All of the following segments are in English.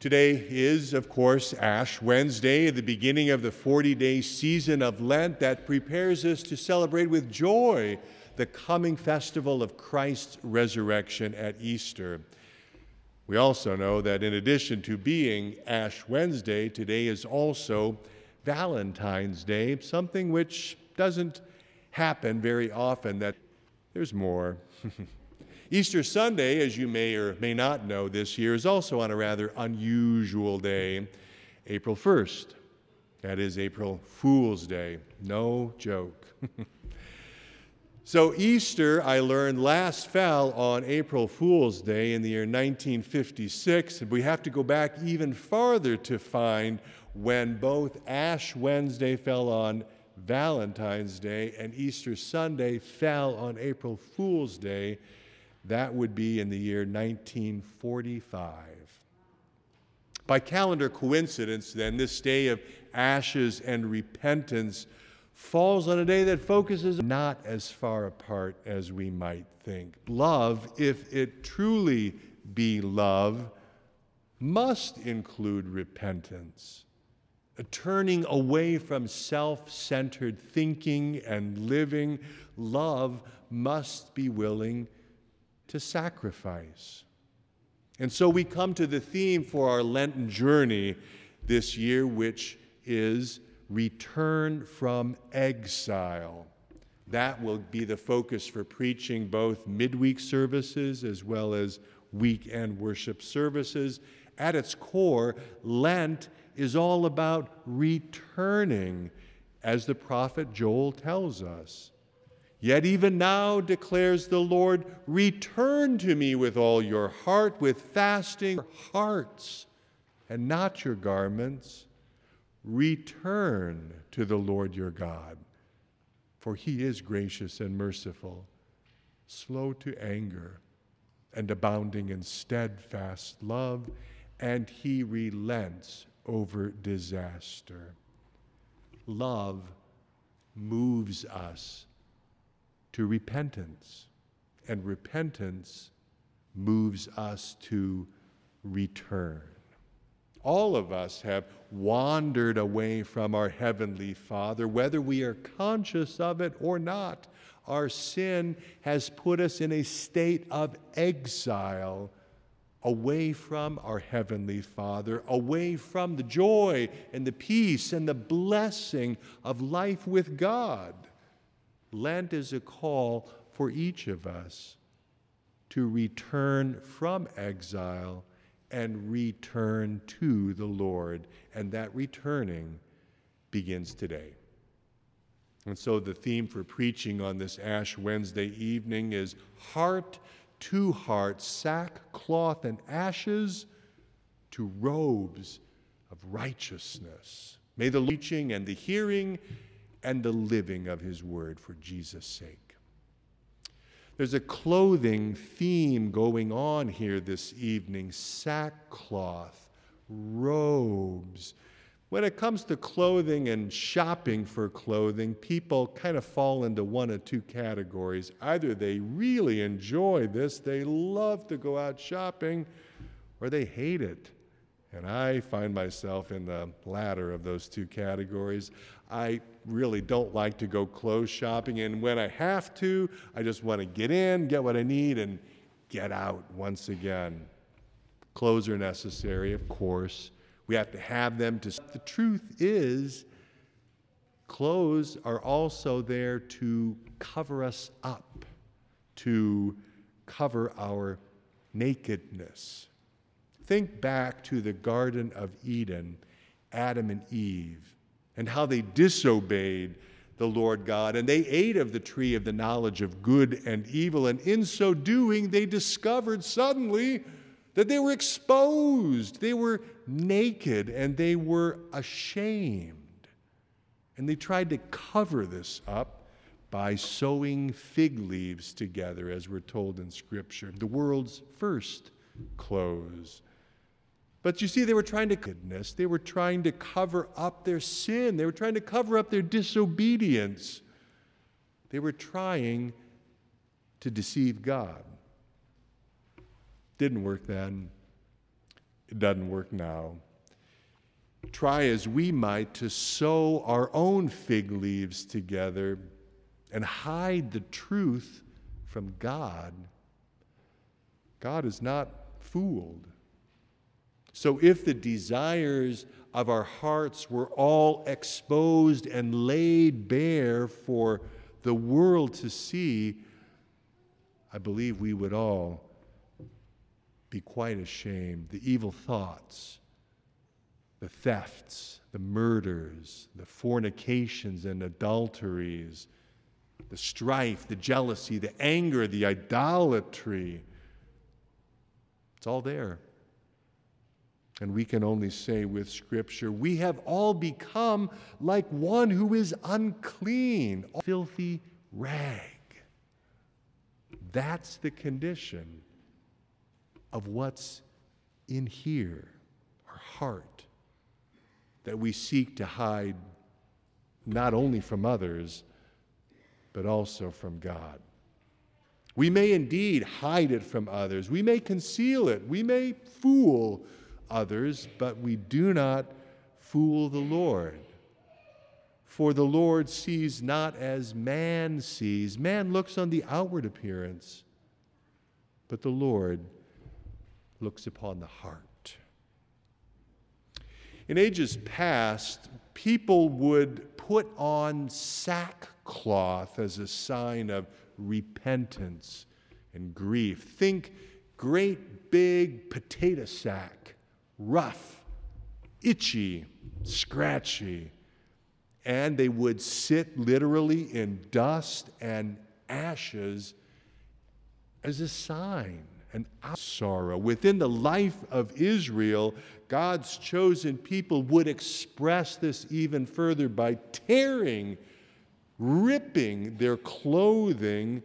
Today is, of course, Ash Wednesday, the beginning of the 40 day season of Lent that prepares us to celebrate with joy the coming festival of Christ's resurrection at Easter. We also know that in addition to being Ash Wednesday, today is also Valentine's Day, something which doesn't happen very often, that there's more. Easter Sunday, as you may or may not know this year, is also on a rather unusual day, April 1st. That is April Fool's Day. No joke. so, Easter, I learned, last fell on April Fool's Day in the year 1956, and we have to go back even farther to find when both Ash Wednesday fell on Valentine's Day and Easter Sunday fell on April Fool's Day that would be in the year 1945. By calendar coincidence, then, this day of ashes and repentance falls on a day that focuses not as far apart as we might think. Love, if it truly be love, must include repentance, a turning away from self centered thinking and living. Love must be willing to sacrifice. And so we come to the theme for our Lenten journey this year, which is return from exile. That will be the focus for preaching both midweek services as well as weekend worship services. At its core, Lent is all about returning, as the prophet Joel tells us. Yet even now, declares the Lord, return to me with all your heart, with fasting hearts, and not your garments. Return to the Lord your God, for he is gracious and merciful, slow to anger, and abounding in steadfast love, and he relents over disaster. Love moves us to repentance, and repentance moves us to return. All of us have wandered away from our Heavenly Father, whether we are conscious of it or not. Our sin has put us in a state of exile away from our Heavenly Father, away from the joy and the peace and the blessing of life with God. Lent is a call for each of us to return from exile and return to the Lord. And that returning begins today. And so the theme for preaching on this Ash Wednesday evening is heart to heart, sackcloth and ashes to robes of righteousness. May the preaching and the hearing and the living of His word for Jesus' sake. There's a clothing theme going on here this evening sackcloth, robes. When it comes to clothing and shopping for clothing, people kind of fall into one of two categories. Either they really enjoy this, they love to go out shopping, or they hate it. And I find myself in the latter of those two categories. I really don't like to go clothes shopping, and when I have to, I just want to get in, get what I need, and get out once again. Clothes are necessary, of course. We have to have them to. The truth is, clothes are also there to cover us up, to cover our nakedness. Think back to the Garden of Eden, Adam and Eve, and how they disobeyed the Lord God, and they ate of the tree of the knowledge of good and evil, and in so doing, they discovered suddenly that they were exposed, they were naked, and they were ashamed. And they tried to cover this up by sewing fig leaves together, as we're told in Scripture, the world's first clothes. But you see, they were trying to goodness. They were trying to cover up their sin. They were trying to cover up their disobedience. They were trying to deceive God. Didn't work then. It doesn't work now. Try as we might to sew our own fig leaves together and hide the truth from God. God is not fooled. So if the desires of our hearts were all exposed and laid bare for the world to see, I believe we would all be quite ashamed. The evil thoughts, the thefts, the murders, the fornications and adulteries, the strife, the jealousy, the anger, the idolatry. It's all there. And we can only say with Scripture, we have all become like one who is unclean, filthy rag. That's the condition of what's in here, our heart, that we seek to hide not only from others, but also from God. We may indeed hide it from others, we may conceal it, we may fool others, but we do not fool the Lord. For the Lord sees not as man sees. Man looks on the outward appearance, but the Lord looks upon the heart. In ages past, people would put on sackcloth as a sign of repentance and grief. Think great big potato sack rough, itchy, scratchy. And they would sit literally in dust and ashes as a sign, an sorrow. Within the life of Israel, God's chosen people would express this even further by tearing, ripping their clothing,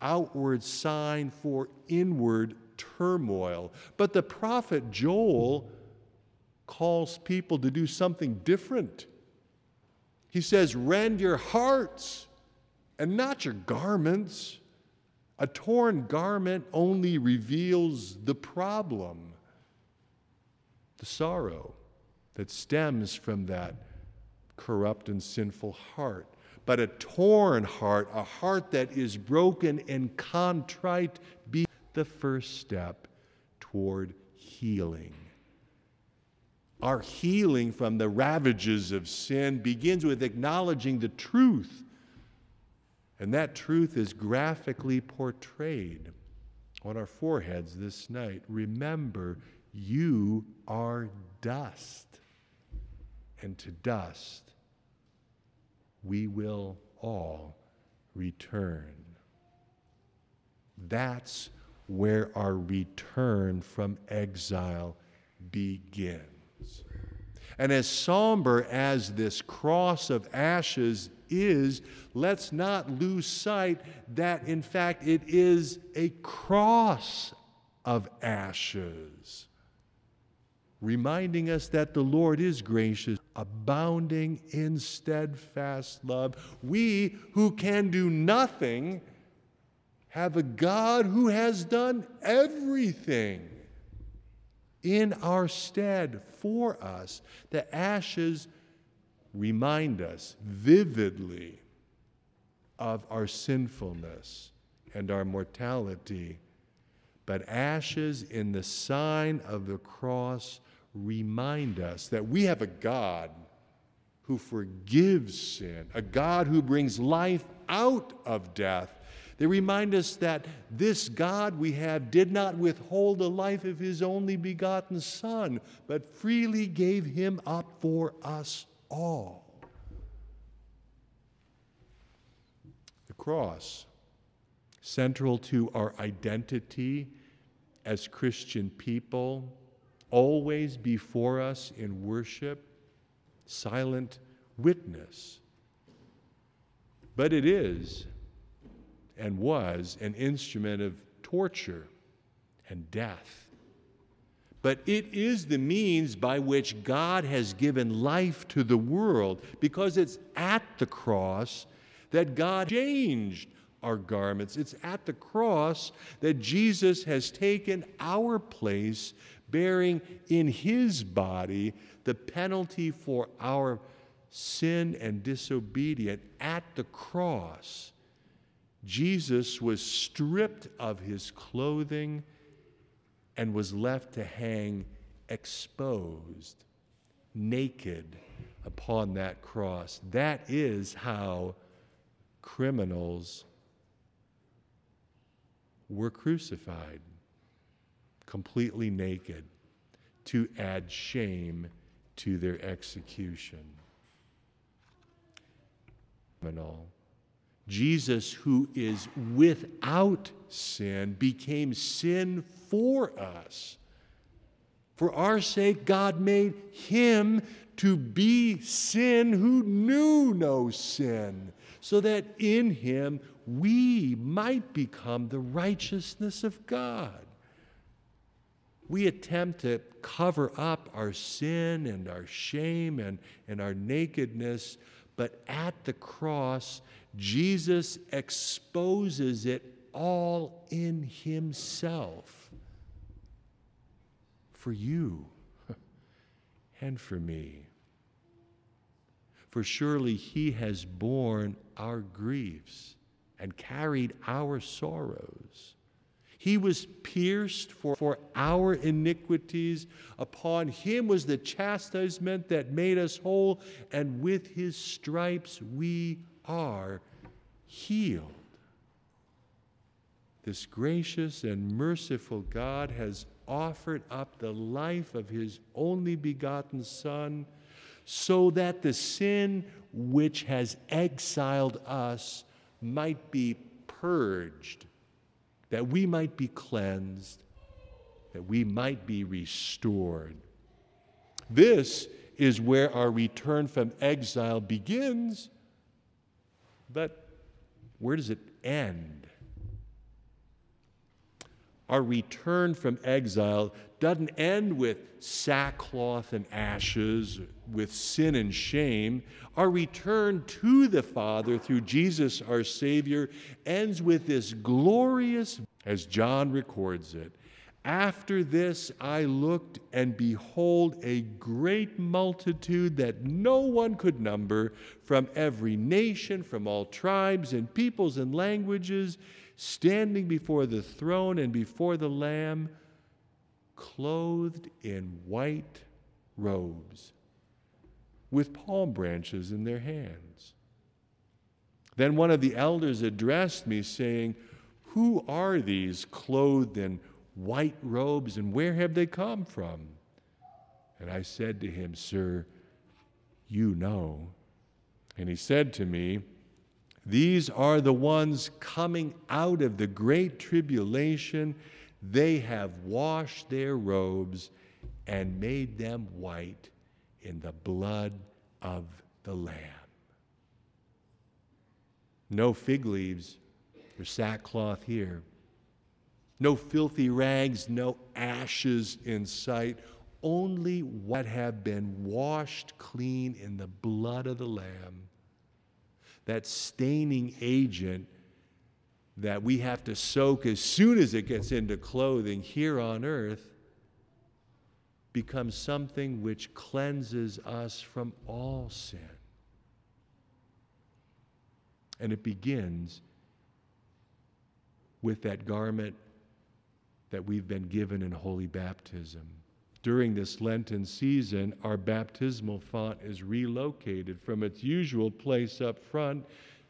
outward sign for inward turmoil. But the prophet Joel calls people to do something different. He says, Rend your hearts and not your garments. A torn garment only reveals the problem, the sorrow that stems from that corrupt and sinful heart. But a torn heart, a heart that is broken and contrite, be the first step toward healing. Our healing from the ravages of sin begins with acknowledging the truth. And that truth is graphically portrayed on our foreheads this night. Remember, you are dust, and to dust we will all return. That's where our return from exile begins. And as somber as this cross of ashes is, let's not lose sight that, in fact, it is a cross of ashes, reminding us that the Lord is gracious, abounding in steadfast love. We who can do nothing have a God who has done everything in our stead for us. The ashes remind us vividly of our sinfulness and our mortality. But ashes in the sign of the cross remind us that we have a God who forgives sin, a God who brings life out of death, they remind us that this God we have did not withhold the life of his only begotten Son, but freely gave him up for us all. The cross, central to our identity as Christian people, always before us in worship, silent witness. But it is and was an instrument of torture and death. But it is the means by which God has given life to the world because it's at the cross that God changed our garments. It's at the cross that Jesus has taken our place, bearing in his body the penalty for our sin and disobedience. At the cross, Jesus was stripped of his clothing and was left to hang exposed, naked upon that cross. That is how criminals were crucified, completely naked, to add shame to their execution. Criminal. Jesus, who is without sin, became sin for us. For our sake, God made him to be sin who knew no sin, so that in him we might become the righteousness of God. We attempt to cover up our sin and our shame and, and our nakedness, but at the cross, Jesus exposes it all in Himself for you and for me. For surely He has borne our griefs and carried our sorrows. He was pierced for, for our iniquities. Upon him was the chastisement that made us whole, and with his stripes we are healed. This gracious and merciful God has offered up the life of his only begotten Son so that the sin which has exiled us might be purged, that we might be cleansed, that we might be restored. This is where our return from exile begins, but where does it end? Our return from exile doesn't end with sackcloth and ashes, with sin and shame. Our return to the Father through Jesus our Savior ends with this glorious, as John records it. After this I looked, and behold, a great multitude that no one could number from every nation, from all tribes and peoples and languages, standing before the throne and before the Lamb clothed in white robes with palm branches in their hands. Then one of the elders addressed me, saying, Who are these clothed in white robes, and where have they come from? And I said to him, Sir, you know. And he said to me, These are the ones coming out of the great tribulation they have washed their robes and made them white in the blood of the Lamb. No fig leaves or sackcloth here. No filthy rags, no ashes in sight. Only what have been washed clean in the blood of the Lamb. That staining agent that we have to soak as soon as it gets into clothing here on earth becomes something which cleanses us from all sin. And it begins with that garment that we've been given in holy baptism. During this Lenten season, our baptismal font is relocated from its usual place up front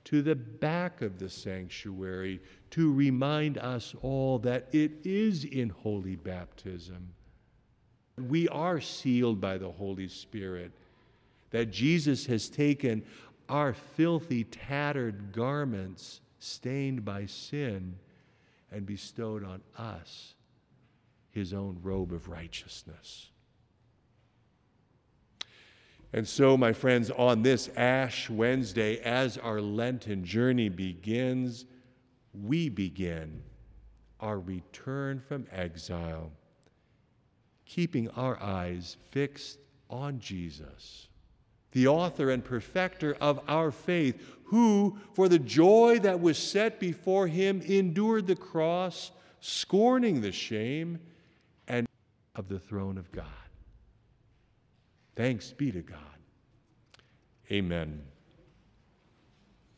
to the back of the sanctuary to remind us all that it is in holy baptism. We are sealed by the Holy Spirit, that Jesus has taken our filthy, tattered garments stained by sin and bestowed on us his own robe of righteousness. And so, my friends, on this Ash Wednesday, as our Lenten journey begins, we begin our return from exile, keeping our eyes fixed on Jesus, the author and perfecter of our faith, who, for the joy that was set before him, endured the cross, scorning the shame, and of the throne of God. Thanks be to God. Amen.